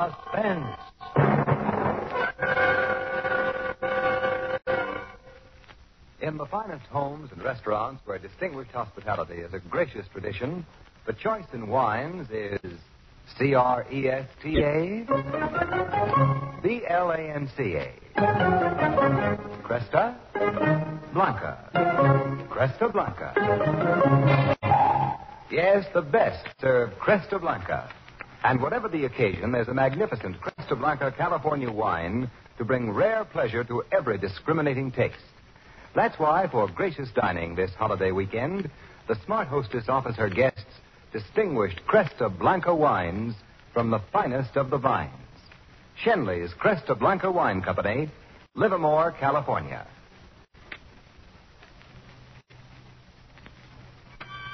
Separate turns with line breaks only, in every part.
Suspense. In the finest homes and restaurants where distinguished hospitality is a gracious tradition, the choice in wines is C R E S T A B L A N C A. Cresta Blanca. Cresta Blanca. Yes, the best serve Cresta Blanca. And whatever the occasion, there's a magnificent Cresta Blanca California wine to bring rare pleasure to every discriminating taste. That's why, for gracious dining this holiday weekend, the smart hostess offers her guests distinguished Cresta Blanca wines from the finest of the vines. Schenley's Cresta Blanca Wine Company, Livermore, California.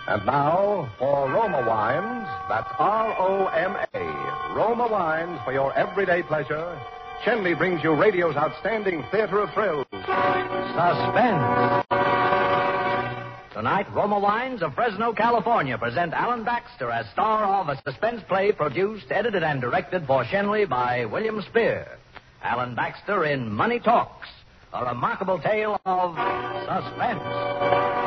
And now for Roma Wines, that's R O M A. Roma Wines for your everyday pleasure. Schenley brings you radio's outstanding theater of thrills.
Suspense. Tonight, Roma Wines of Fresno, California present Alan Baxter as star of a suspense play produced, edited, and directed for Schenley by William Spier. Alan Baxter in Money Talks, a remarkable tale of suspense.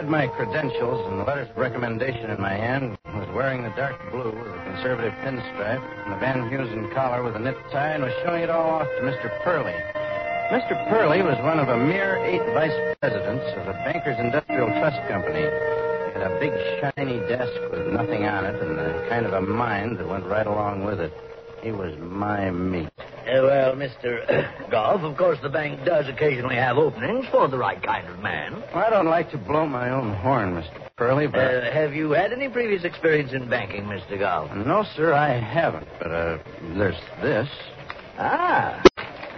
Had my credentials and the letters of recommendation in my hand, was wearing the dark blue with a conservative pinstripe, and the Van Heusen collar with a knit tie, and was showing it all off to Mr. Purley. Mr. Purley was one of a mere eight vice presidents of the Bankers Industrial Trust Company. He had a big, shiny desk with nothing on it, and a kind of a mind that went right along with it. He was my meat.
Uh, well, Mr. Goff, of course the bank does occasionally have openings for the right kind of man.
I don't like to blow my own horn, Mr. Purley, but.
Uh, have you had any previous experience in banking, Mr. Goff?
No, sir, I haven't. But uh, there's this.
Ah.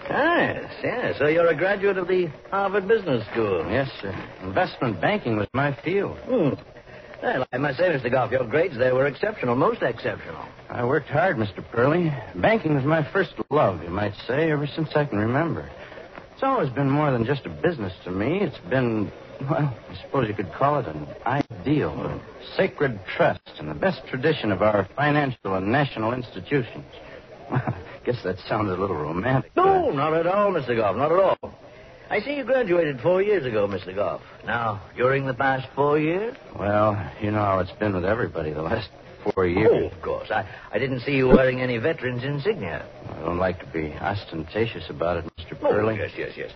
Yes, yes. So you're a graduate of the Harvard Business School.
Yes, sir. Investment banking was my field.
Hmm. Well, I must say, Mr. Goff, your grades there were exceptional, most exceptional.
I worked hard, Mr. Purley. Banking was my first love, you might say, ever since I can remember. It's always been more than just a business to me. It's been, well, I suppose you could call it an ideal, a sacred trust, and the best tradition of our financial and national institutions. I guess that sounds a little romantic.
No, not at all, Mr. Goff, not at all. I see you graduated four years ago, Mr. Goff. Now, during the past four years?
Well, you know how it's been with everybody the last four years.
Oh, of course. I, I didn't see you wearing any veterans insignia.
I don't like to be ostentatious about it, Mr.
Oh, yes, yes, yes.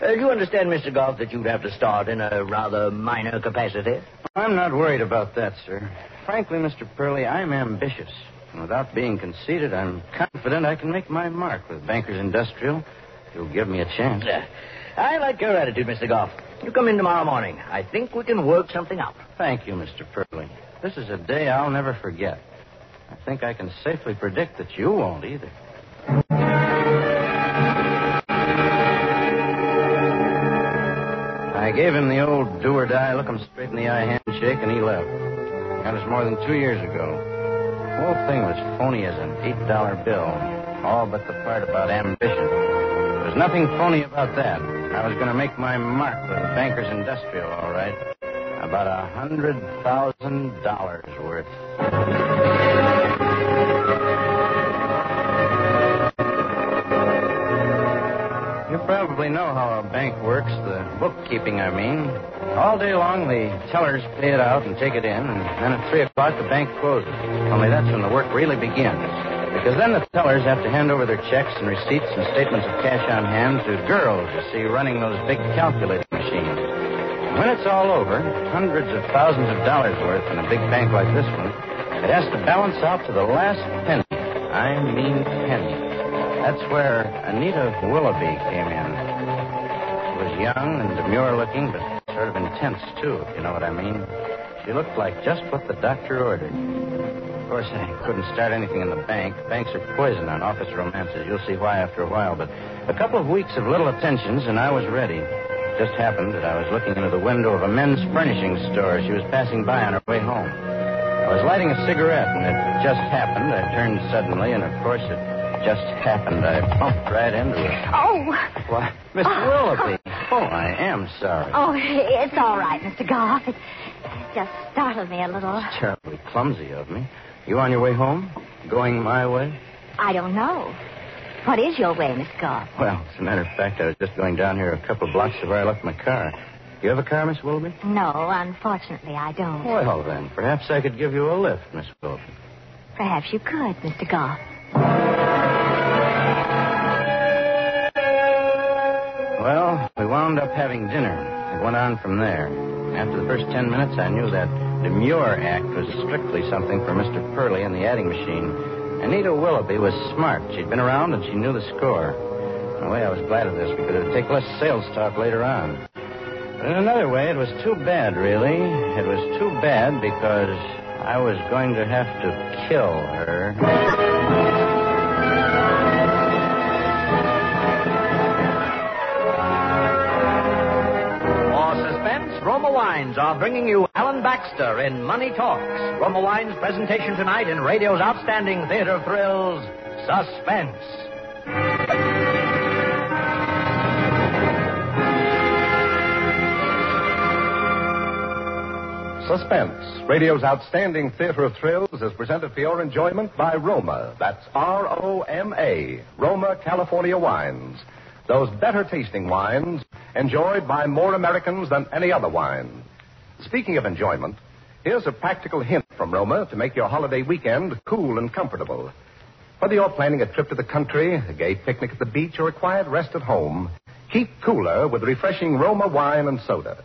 Uh, do you understand, Mr. Goff, that you'd have to start in a rather minor capacity?
I'm not worried about that, sir. Frankly, Mr. Purley, I'm ambitious. And without being conceited, I'm confident I can make my mark with Bankers Industrial. You'll give me a chance.
Yeah. I like your attitude, Mr. Goff. You come in tomorrow morning. I think we can work something out.
Thank you, Mr. Purley. This is a day I'll never forget. I think I can safely predict that you won't either. I gave him the old do or die, look him straight in the eye handshake, and he left. That was more than two years ago. The whole thing was phony as an $8 bill, all but the part about ambition. There was nothing phony about that. I was going to make my mark with the Bankers Industrial, all right. About a hundred thousand dollars worth. You probably know how a bank works, the bookkeeping, I mean. All day long, the tellers pay it out and take it in, and then at 3 o'clock, the bank closes. Only that's when the work really begins. Because then the tellers have to hand over their checks and receipts and statements of cash on hand to girls, you see, running those big calculating machines. When it's all over, hundreds of thousands of dollars worth in a big bank like this one, it has to balance out to the last penny. I mean penny. That's where Anita Willoughby came in. She was young and demure looking, but sort of intense, too, if you know what I mean. She looked like just what the doctor ordered. Of course, I couldn't start anything in the bank. Banks are poison on office romances. You'll see why after a while. But a couple of weeks of little attentions, and I was ready. It just happened that I was looking into the window of a men's furnishing store. She was passing by on her way home. I was lighting a cigarette, and it just happened. I turned suddenly, and of course, it just happened. I bumped right into her.
Oh.
Why, Miss
Oh.
Willoughby. Oh, I am sorry.
Oh, it's all right, Mr. Goff. It just startled me a little.
Terribly clumsy of me. You on your way home? Going my way?
I don't know. What is your way, Miss Goff?
Well, as a matter of fact, I was just going down here a couple of blocks to where I left my car. You have a car, Miss Willoughby?
No, unfortunately, I don't.
Well, then, perhaps I could give you a lift, Miss Willoughby.
Perhaps you could, Mr. Goff.
Well, we wound up having dinner. It went on from there. After the first ten minutes, I knew that demure act was strictly something for Mr. Purley and the adding machine. Anita Willoughby was smart. She'd been around and she knew the score. In a way, I was glad of this because it would take less sales talk later on. But in another way, it was too bad, really. It was too bad because I was going to have to kill her.
Roma Wines are bringing you Alan Baxter in Money Talks. Roma Wines' presentation tonight in radio's outstanding theater of thrills, Suspense.
Suspense, radio's outstanding theater of thrills, is presented for your enjoyment by Roma. That's R O M A, Roma California Wines. Those better tasting wines enjoyed by more Americans than any other wine. Speaking of enjoyment, here's a practical hint from Roma to make your holiday weekend cool and comfortable. Whether you're planning a trip to the country, a gay picnic at the beach, or a quiet rest at home, keep cooler with refreshing Roma wine and soda.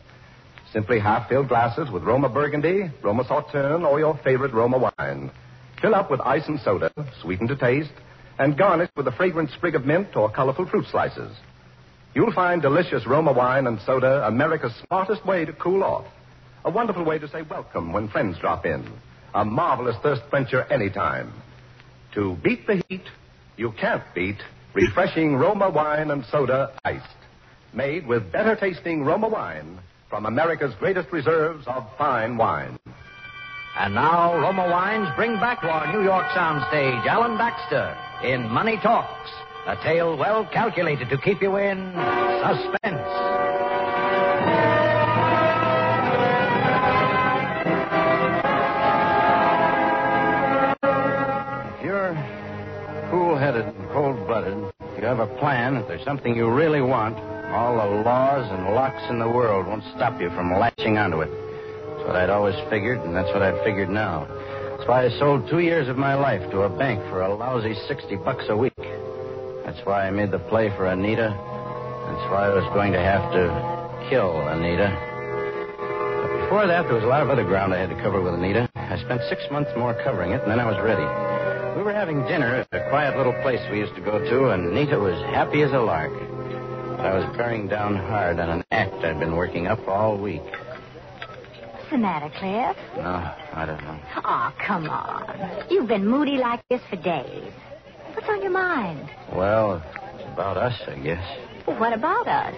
Simply half filled glasses with Roma Burgundy, Roma Sauterne, or your favorite Roma wine. Fill up with ice and soda, sweeten to taste, and garnish with a fragrant sprig of mint or colorful fruit slices. You'll find delicious Roma wine and soda America's smartest way to cool off. A wonderful way to say welcome when friends drop in. A marvelous thirst quencher anytime. To beat the heat, you can't beat refreshing Roma wine and soda iced. Made with better tasting Roma wine from America's greatest reserves of fine wine.
And now, Roma Wines bring back to our New York soundstage Alan Baxter in Money Talks, a tale well calculated to keep you in suspense.
If you're cool headed and cold blooded, you have a plan, if there's something you really want, all the laws and locks in the world won't stop you from latching onto it. That's what I'd always figured, and that's what I've figured now. Why I sold two years of my life to a bank for a lousy 60 bucks a week. That's why I made the play for Anita. That's why I was going to have to kill Anita. But before that, there was a lot of other ground I had to cover with Anita. I spent six months more covering it, and then I was ready. We were having dinner at a quiet little place we used to go to, and Anita was happy as a lark. But I was bearing down hard on an act I'd been working up all week.
What's the matter, Cliff?
No, I don't know.
Oh, come on. You've been moody like this for days. What's on your mind?
Well, it's about us, I guess.
Well, what about us?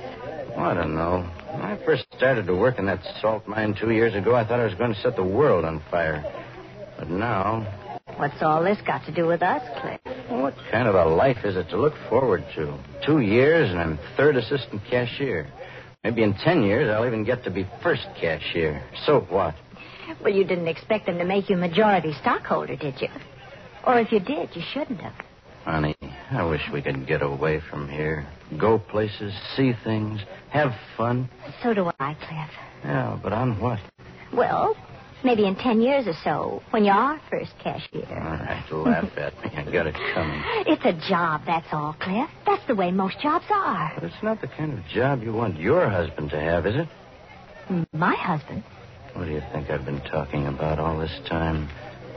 Well, I don't know. When I first started to work in that salt mine two years ago, I thought I was going to set the world on fire. But now,
What's all this got to do with us, Cliff?
what kind of a life is it to look forward to? Two years and I'm third assistant cashier. Maybe in ten years I'll even get to be first cashier. So what?
Well, you didn't expect them to make you majority stockholder, did you? Or if you did, you shouldn't have.
Honey, I wish we could get away from here. Go places, see things, have fun.
So do I, Cliff.
Yeah, but on what?
Well, maybe in ten years or so, when you are first
All
cashier.
right, laugh at me. I got it coming.
It's a job, that's all, Cliff. That's the way most jobs are.
But it's not the kind of job you want your husband to have, is it?
My husband.
What do you think I've been talking about all this time?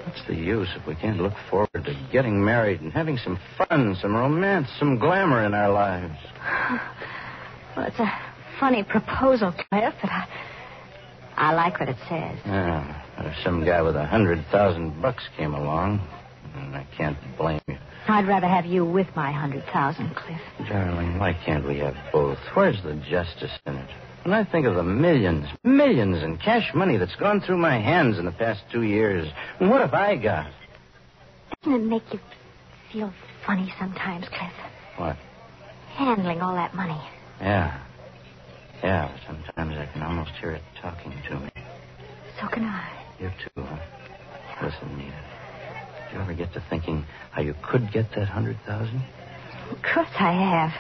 What's the use if we can't look forward to getting married and having some fun, some romance, some glamour in our lives?
Well, it's a funny proposal, Cliff, but I, I like what it says.
Yeah. If some guy with a hundred thousand bucks came along, and I can't blame you.
I'd rather have you with my hundred thousand, Cliff.
Darling, why can't we have both? Where's the justice in it? When I think of the millions, millions in cash money that's gone through my hands in the past two years, what have I got?
Doesn't it make you feel funny sometimes, Cliff?
What?
Handling all that money.
Yeah. Yeah, sometimes I can almost hear it talking to me.
So can I.
You too, huh? Listen, Nita. Did you ever get to thinking how you could get that hundred thousand?
Of course I have.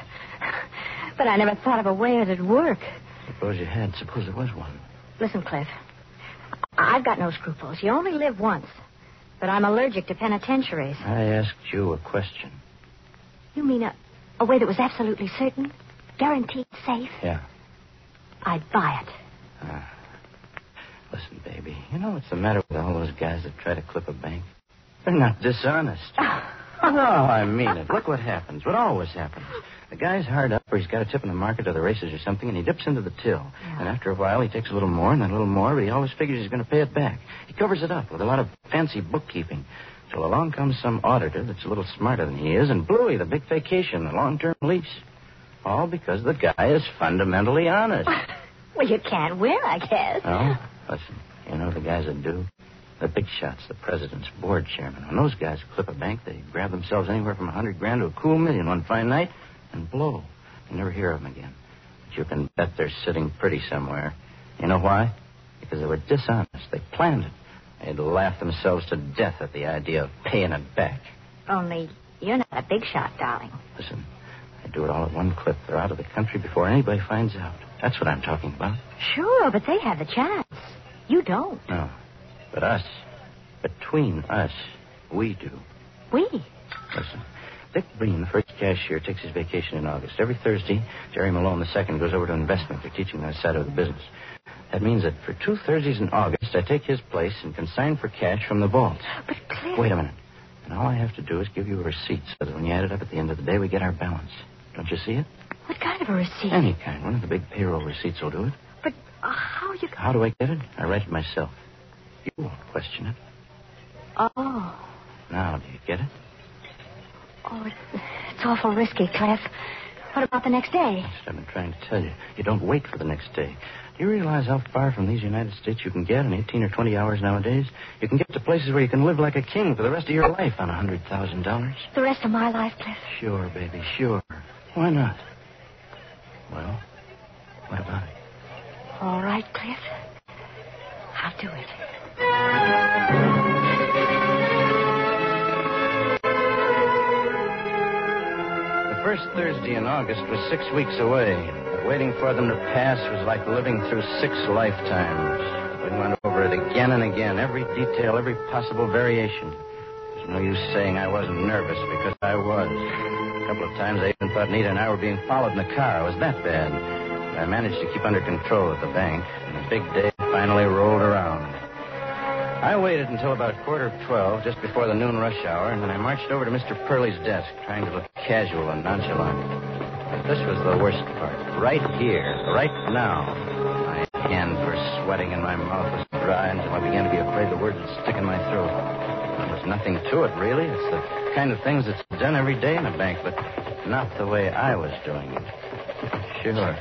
But I never thought of a way that'd work.
Suppose you had. Suppose there was one.
Listen, Cliff. I've got no scruples. You only live once. But I'm allergic to penitentiaries.
I asked you a question.
You mean a, a way that was absolutely certain? Guaranteed safe?
Yeah.
I'd buy it.
Uh, listen, baby. You know what's the matter with all those guys that try to clip a bank? They're not dishonest. no, I mean it. Look what happens. What always happens. The guy's hard up, or he's got a tip in the market or the races or something, and he dips into the till.
Yeah.
And after a while, he takes a little more and then a little more, but he always figures he's going to pay it back. He covers it up with a lot of fancy bookkeeping. Till along comes some auditor that's a little smarter than he is, and Bluey, the big vacation, the long-term lease. All because the guy is fundamentally honest.
Well, you can't win, I guess.
Oh, listen, you know the guys that do? The big shots, the presidents, board chairman. When those guys clip a bank, they grab themselves anywhere from a hundred grand to a cool million one fine night and blow. You never hear of them again. But you can bet they're sitting pretty somewhere. You know why? Because they were dishonest. They planned it. They'd laugh themselves to death at the idea of paying it back.
Only you're not a big shot, darling.
Listen, Do it all at one clip. They're out of the country before anybody finds out. That's what I'm talking about.
Sure, but they have the chance. You don't.
No. But us, between us, we do.
We.
Listen, Dick Breen, the first cashier, takes his vacation in August. Every Thursday, Jerry Malone the second goes over to investment. They're teaching that side of the business. That means that for two Thursdays in August, I take his place and consign for cash from the vault.
But.
Wait a minute. And all I have to do is give you a receipt so that when you add it up at the end of the day, we get our balance. Don't you see it?
What kind of a receipt?
Any kind. One of the big payroll receipts will do it.
But uh, how you.
How do I get it? I write it myself. You won't question it.
Oh.
Now, do you get it?
Oh, it's, it's awful risky, Cliff. What about the next day?
That's what I've been trying to tell you. You don't wait for the next day. Do you realize how far from these United States you can get in 18 or 20 hours nowadays? You can get to places where you can live like a king for the rest of your life on a $100,000.
The rest of my life, Cliff?
Sure, baby, sure. Why not? Well, what about it?
All right, Cliff. I'll do it.
The first Thursday in August was six weeks away. But waiting for them to pass was like living through six lifetimes. We went over it again and again, every detail, every possible variation. No use saying I wasn't nervous because I was. A couple of times I even thought Nita and I were being followed in the car. It was that bad. But I managed to keep under control at the bank, and the big day finally rolled around. I waited until about quarter of twelve, just before the noon rush hour, and then I marched over to Mr. Purley's desk, trying to look casual and nonchalant. But this was the worst part. Right here, right now, hands were sweating and my mouth was dry until I began to be afraid the words would stick in my throat. There was nothing to it, really. It's the kind of things that's done every day in a bank, but not the way I was doing it. Sure,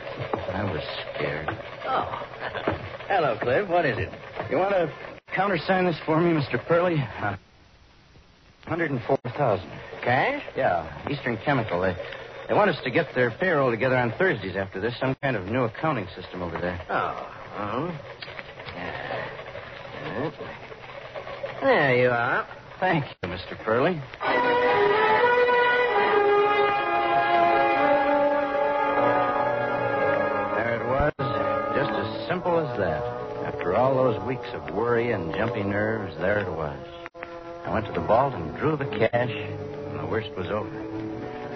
I was scared.
Oh. Hello, Cliff. What is it?
You want to countersign this for me, Mr. Purley? Uh, 104000
Cash?
Yeah, Eastern Chemical. They, they want us to get their payroll together on Thursdays after this. Some kind of new accounting system over there.
Oh. Oh. Yeah. There you are.
Thank you, Mr. Purley. There it was, just as simple as that. After all those weeks of worry and jumpy nerves, there it was. I went to the vault and drew the cash, and the worst was over.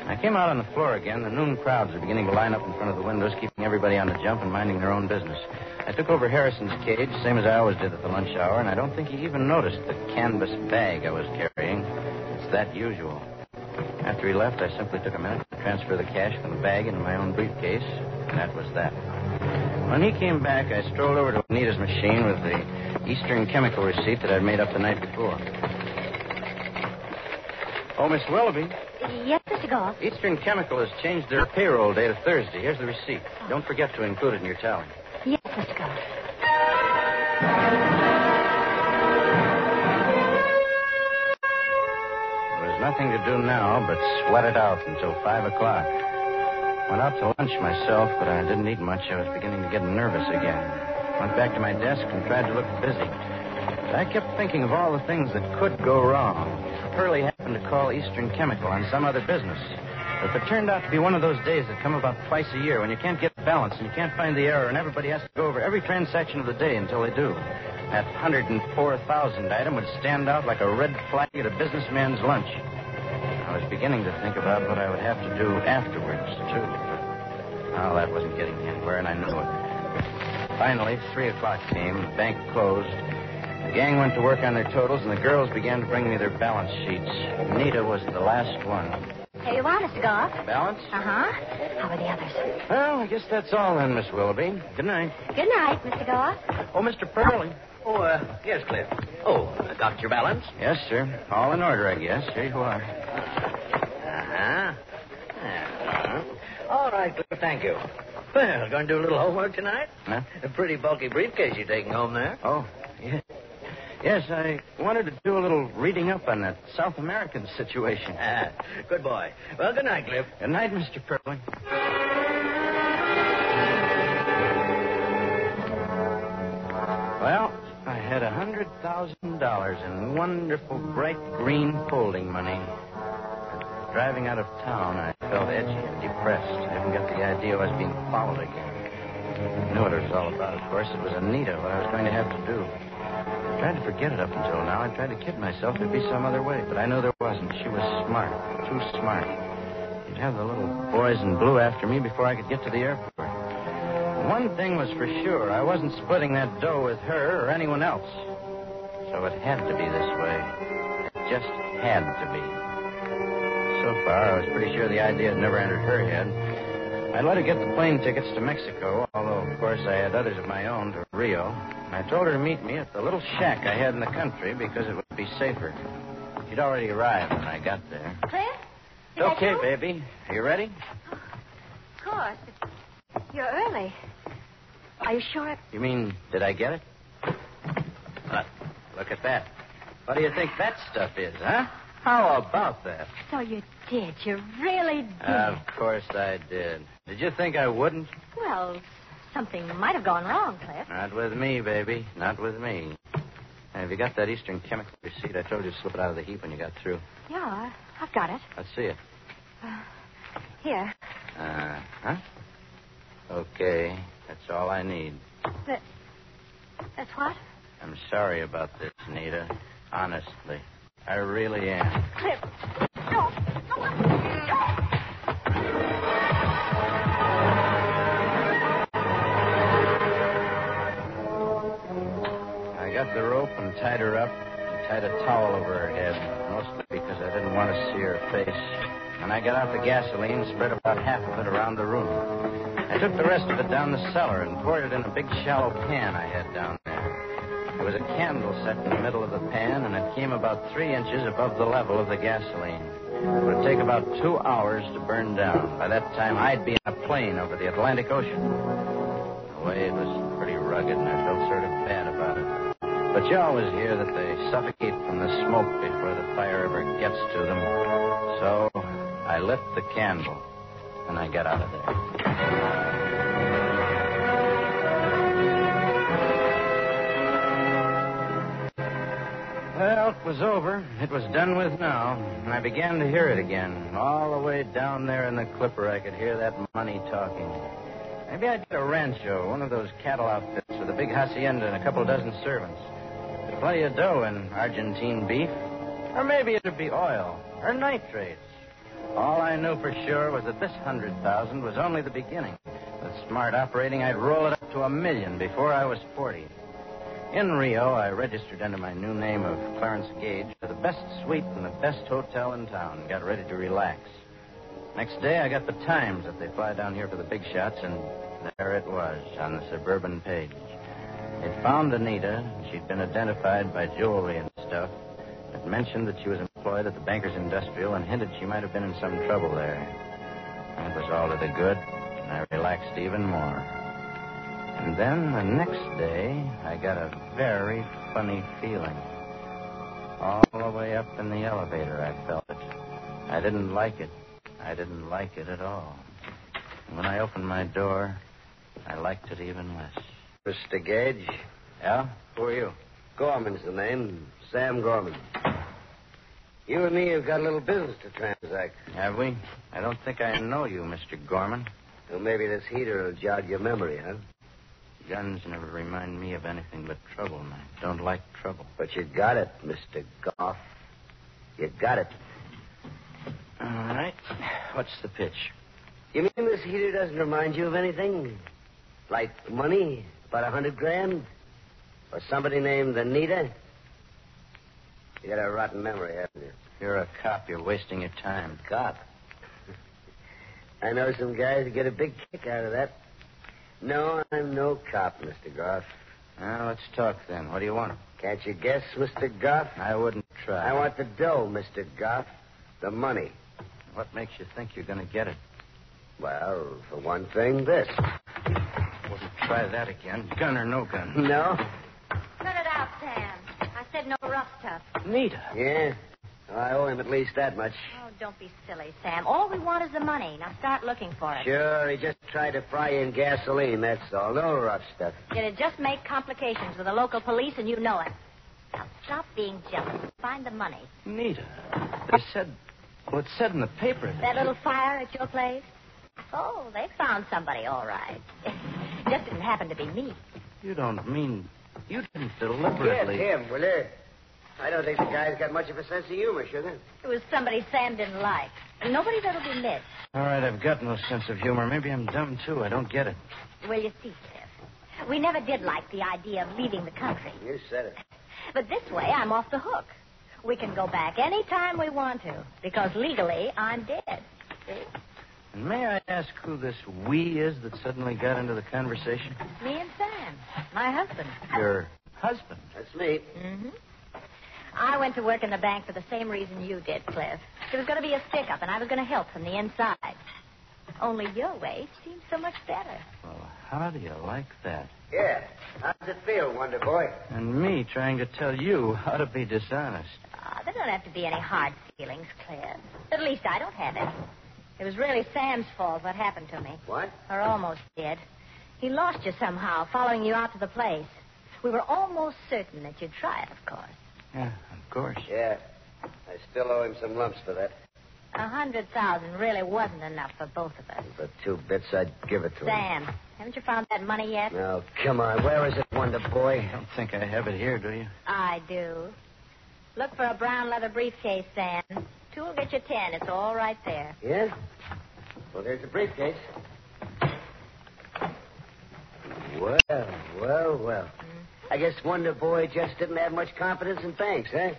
I came out on the floor again. The noon crowds were beginning to line up in front of the windows, keeping everybody on the jump and minding their own business. I took over Harrison's cage, same as I always did at the lunch hour, and I don't think he even noticed the canvas bag I was carrying. It's that usual. After he left, I simply took a minute to transfer the cash from the bag into my own briefcase, and that was that. When he came back, I strolled over to Anita's machine with the Eastern Chemical receipt that I'd made up the night before. Oh, Miss Willoughby,
Yes, Mr. Goff.
Eastern Chemical has changed their payroll day to Thursday. Here's the receipt. Don't forget to include it in your tally.
Yes, Mr. Goff.
There was nothing to do now but sweat it out until 5 o'clock. Went out to lunch myself, but I didn't eat much. I was beginning to get nervous again. Went back to my desk and tried to look busy. But I kept thinking of all the things that could go wrong. To call Eastern Chemical on some other business. If it turned out to be one of those days that come about twice a year when you can't get balance and you can't find the error and everybody has to go over every transaction of the day until they do, that 104,000 item would stand out like a red flag at a businessman's lunch. I was beginning to think about what I would have to do afterwards, too. Well, that wasn't getting anywhere, and I knew it. Finally, 3 o'clock came, the bank closed. The gang went to work on their totals, and the girls began to bring me their balance sheets. Nita was the last one.
Here you are, Mr. Goff.
Balance?
Uh-huh. How are the others?
Well, I guess that's all then, Miss Willoughby. Good night.
Good night, Mr. Goff.
Oh, Mr. Purley.
Oh, uh, yes, Cliff. Oh, got your balance?
Yes, sir. All in order, I guess. Here you are.
Uh-huh. Uh-huh. All right, Cliff, thank you. Well, going to do a little homework tonight?
Huh?
A pretty bulky briefcase you're taking home there.
Oh, yeah. Yes, I wanted to do a little reading up on that South American situation.
Ah, good boy. Well, good night, Cliff.
Good night, Mr. Purley. Well, I had a hundred thousand dollars in wonderful bright green folding money. Driving out of town, I felt edgy and depressed. I didn't get the idea I was being followed again. I knew what it was all about, of course. It was Anita, what I was going to have to do. Tried to forget it up until now. I tried to kid myself there'd be some other way, but I knew there wasn't. She was smart, too smart. You'd have the little boys in blue after me before I could get to the airport. One thing was for sure. I wasn't splitting that dough with her or anyone else. So it had to be this way. It just had to be. So far, I was pretty sure the idea had never entered her head. I'd let her get the plane tickets to Mexico, although, of course, I had others of my own to Rio. I told her to meet me at the little shack I had in the country because it would be safer. She'd already arrived when I got there.
Cliff?
Okay,
you?
baby. Are you ready?
Of course. You're early. Are you sure?
You mean, did I get it? Uh, look at that. What do you think that stuff is, huh? How about that?
So you did. You really did.
Of course I did. Did you think I wouldn't?
well, something might have gone wrong, Cliff.
Not with me, baby. Not with me. Have you got that Eastern Chemical receipt? I told you to slip it out of the heap when you got through.
Yeah, I've got it.
Let's see it.
Here.
Uh huh. Okay, that's all I need.
That, that's what?
I'm sorry about this, Nita. Honestly. I really am.
Cliff.
Tied her up and tied a towel over her head, mostly because I didn't want to see her face. And I got out the gasoline, spread about half of it around the room. I took the rest of it down the cellar and poured it in a big shallow pan I had down there. There was a candle set in the middle of the pan, and it came about three inches above the level of the gasoline. It would take about two hours to burn down. By that time, I'd be in a plane over the Atlantic Ocean. The way it was pretty rugged, and I felt sort of bad about it. But you always hear that they suffocate from the smoke before the fire ever gets to them. So I lit the candle, and I got out of there. Well, it was over. It was done with now. And I began to hear it again. All the way down there in the clipper, I could hear that money talking. Maybe I'd get a rancho, one of those cattle outfits with a big hacienda and a couple dozen servants. Dough in Argentine beef. Or maybe it'd be oil or nitrates. All I knew for sure was that this hundred thousand was only the beginning. With smart operating, I'd roll it up to a million before I was forty. In Rio, I registered under my new name of Clarence Gage for the best suite in the best hotel in town got ready to relax. Next day, I got the Times that they fly down here for the big shots, and there it was on the suburban page. It found Anita. She'd been identified by jewelry and stuff. It mentioned that she was employed at the Bankers Industrial and hinted she might have been in some trouble there. It was all to the good, and I relaxed even more. And then the next day, I got a very funny feeling. All the way up in the elevator, I felt it. I didn't like it. I didn't like it at all. And when I opened my door, I liked it even less.
Mr. Gage.
Yeah? Who are you?
Gorman's the name. Sam Gorman. You and me have got a little business to transact.
Have we? I don't think I know you, Mr. Gorman.
Well, maybe this heater will jog your memory, huh?
Guns never remind me of anything but trouble, and I don't like trouble.
But you got it, Mr. Goff. You got it.
All right. What's the pitch?
You mean this heater doesn't remind you of anything? Like money? About a hundred grand? Or somebody named Anita? You got a rotten memory, haven't you?
You're a cop. You're wasting your time.
Cop. I know some guys who get a big kick out of that. No, I'm no cop, Mr. Goff.
Now, let's talk then. What do you want?
Can't you guess, Mr. Goff?
I wouldn't try.
I want the dough, Mr. Goff. The money.
What makes you think you're going to get it?
Well, for one thing, this.
Wouldn't try that again. Gun or no gun.
No?
Cut it out, Sam. I said no rough stuff.
Nita.
Yeah. I owe him at least that much.
Oh, don't be silly, Sam. All we want is the money. Now start looking for it.
Sure, he just tried to fry in gasoline, that's all. No rough stuff.
It'd just make complications with the local police, and you know it. Now stop being jealous. Find the money.
Nita. They said. Well, it said in the paper that.
That little fire at your place? Oh, they found somebody, all right. just didn't happen to be me.
You don't mean. You didn't
Yes,
deliberately.
him, will you? I don't think the guy's got much of a sense of humor, should he?
It was somebody Sam didn't like. And nobody's ever been missed.
All right, I've got no sense of humor. Maybe I'm dumb, too. I don't get it.
Well, you see, Cliff, we never did like the idea of leaving the country.
You said it.
But this way, I'm off the hook. We can go back any time we want to, because legally, I'm dead. See?
And may I ask who this we is that suddenly got into the conversation?
Me and Sam, my husband.
Your husband.
That's me.
Mm-hmm. I went to work in the bank for the same reason you did, Cliff. It was going to be a stick-up, and I was going to help from the inside. Only your way seems so much better.
Well, how do you like that?
Yeah. How does it feel, Wonder Boy?
And me trying to tell you how to be dishonest.
Ah, there don't have to be any hard feelings, Cliff. At least I don't have any. It was really Sam's fault what happened to me.
What?
Or almost did. He lost you somehow, following you out to the place. We were almost certain that you'd try it, of course.
Yeah, of course.
Yeah. I still owe him some lumps for that.
A hundred thousand really wasn't enough for both of us.
For two bits, I'd give it to him.
Sam, haven't you found that money yet?
Now, come on. Where is it, Wonder Boy?
You don't think I have it here, do you?
I do. Look for a brown leather briefcase, Sam. Two will get you ten. It's all right there.
Yes? Well, there's the briefcase. Well, well, well. I guess Wonder Boy just didn't have much confidence in banks, huh?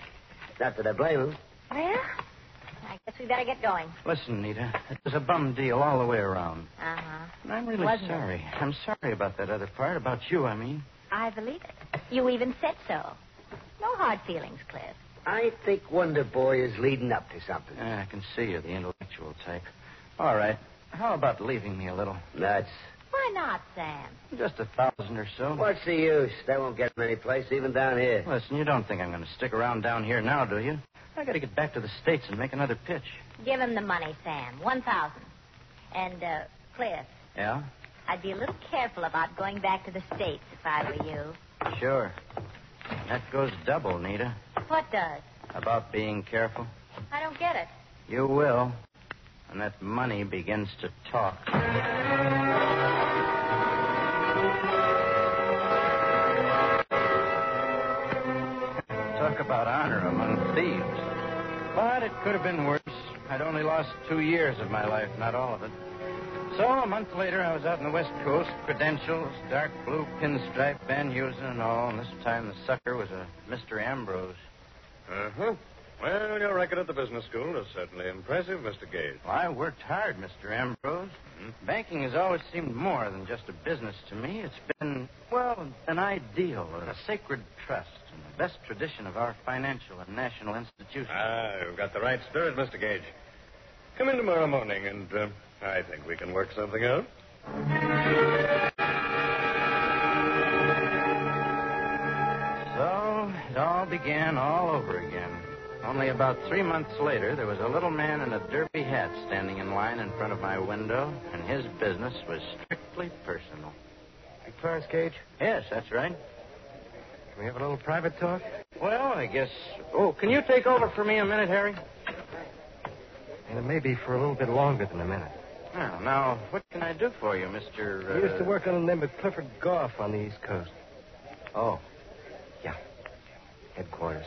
Not that I blame him.
Well, I guess we better get going.
Listen, Nita, it was a bum deal all the way around.
Uh-huh.
And I'm really
Wasn't it?
sorry. I'm sorry about that other part, about you, I mean.
I believe it. You even said so. No hard feelings, Cliff.
I think Wonder Boy is leading up to something.
Yeah, I can see you're the intellectual type. All right. How about leaving me a little?
Nuts.
Why not, Sam?
Just a thousand or so.
What's the use? That won't get him any place, even down here.
Listen, you don't think I'm going to stick around down here now, do you? I got to get back to the States and make another pitch.
Give him the money, Sam. One thousand. And, uh, Cliff,
Yeah?
I'd be a little careful about going back to the States if I were you.
Sure. That goes double, Nita.
What does?
About being careful.
I don't get it.
You will. And that money begins to talk. Talk about honor among thieves. But it could have been worse. I'd only lost two years of my life, not all of it. So a month later, I was out on the West Coast, credentials, dark blue pinstripe, Van Heusen and all, and this time the sucker was a Mr. Ambrose.
Uh-huh.
Well, your record at the business school is certainly impressive, Mr. Gage.
Well, I worked hard, Mr. Ambrose. Banking has always seemed more than just a business to me. It's been, well, an ideal, a sacred trust, and the best tradition of our financial and national institutions.
Ah, you've got the right spirit, Mr. Gage. Come in tomorrow morning, and uh, I think we can work something out.
So it all began all over again. Only about three months later, there was a little man in a derby hat standing in line in front of my window, and his business was strictly personal.
Hey, Clarence Gage,
Yes, that's right.
can we have a little private talk?
Well, I guess. Oh, can you take over for me a minute, Harry?
And it may be for a little bit longer than a minute.
Well, now, what can I do for you, Mr.
I used to
uh,
work on the name of Clifford Goff on the East Coast.
Oh, yeah.
Headquarters.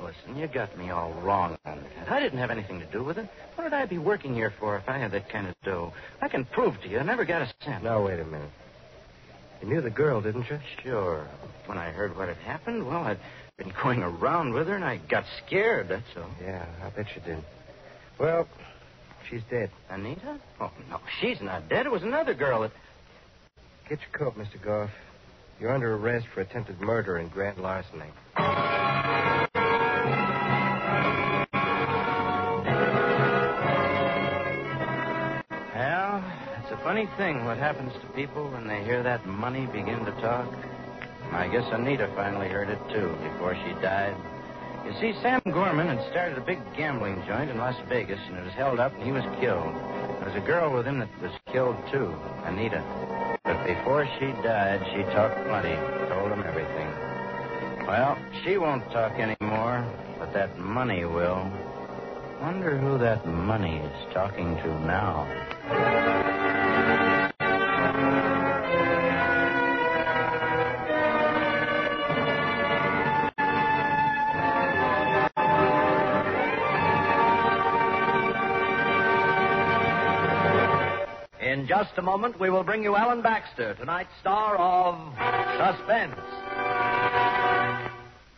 listen, you got me all wrong on that. I didn't have anything to do with it. What would I be working here for if I had that kind of dough? I can prove to you I never got a cent.
Now, wait a minute. You knew the girl, didn't you?
Sure. When I heard what had happened, well, I'd been going around with her, and I got scared, that's all.
Yeah, I bet you did. Well, she's dead.
Anita? Oh, no, she's not dead. It was another girl that...
Get your coat, Mr. Goff. You're under arrest for attempted murder and grand larceny.
Well, it's a funny thing what happens to people when they hear that money begin to talk. I guess Anita finally heard it, too, before she died. You see, Sam Gorman had started a big gambling joint in Las Vegas, and it was held up, and he was killed. There was a girl with him that was killed, too, Anita. But before she died, she talked plenty, told him everything. Well, she won't talk anymore, but that money will. Wonder who that money is talking to now.
Just a moment, we will bring you Alan Baxter, tonight's star of Suspense.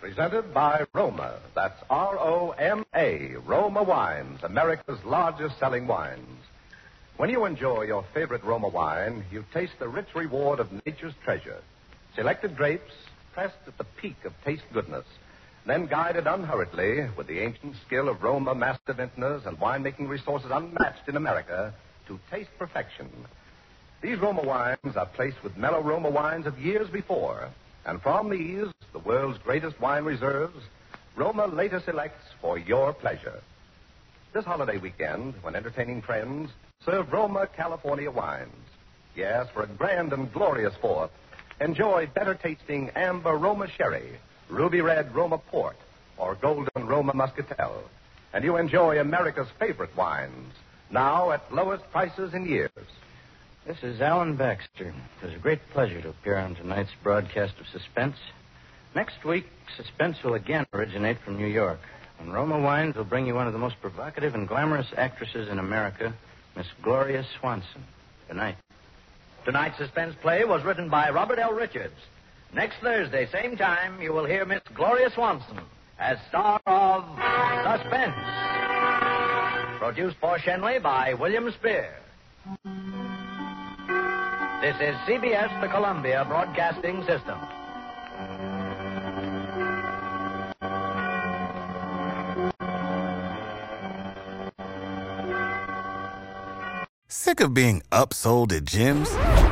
Presented by Roma. That's R O M A. Roma Wines, America's largest selling wines. When you enjoy your favorite Roma wine, you taste the rich reward of nature's treasure. Selected grapes, pressed at the peak of taste goodness, then guided unhurriedly with the ancient skill of Roma master vintners and winemaking resources unmatched in America to taste perfection. These Roma wines are placed with mellow Roma wines of years before. And from these, the world's greatest wine reserves, Roma later selects for your pleasure. This holiday weekend, when entertaining friends, serve Roma California wines. Yes, for a grand and glorious fourth, enjoy better tasting amber Roma sherry, ruby red Roma port, or golden Roma muscatel. And you enjoy America's favorite wines, now at lowest prices in years.
This is Alan Baxter. It was a great pleasure to appear on tonight's broadcast of Suspense. Next week, Suspense will again originate from New York. And Roma Wines will bring you one of the most provocative and glamorous actresses in America, Miss Gloria Swanson. Good night.
Tonight's suspense play was written by Robert L. Richards. Next Thursday, same time, you will hear Miss Gloria Swanson as star of Suspense. Produced for Schenley by William Spier. This is CBS, the Columbia Broadcasting System.
Sick of being upsold at gyms?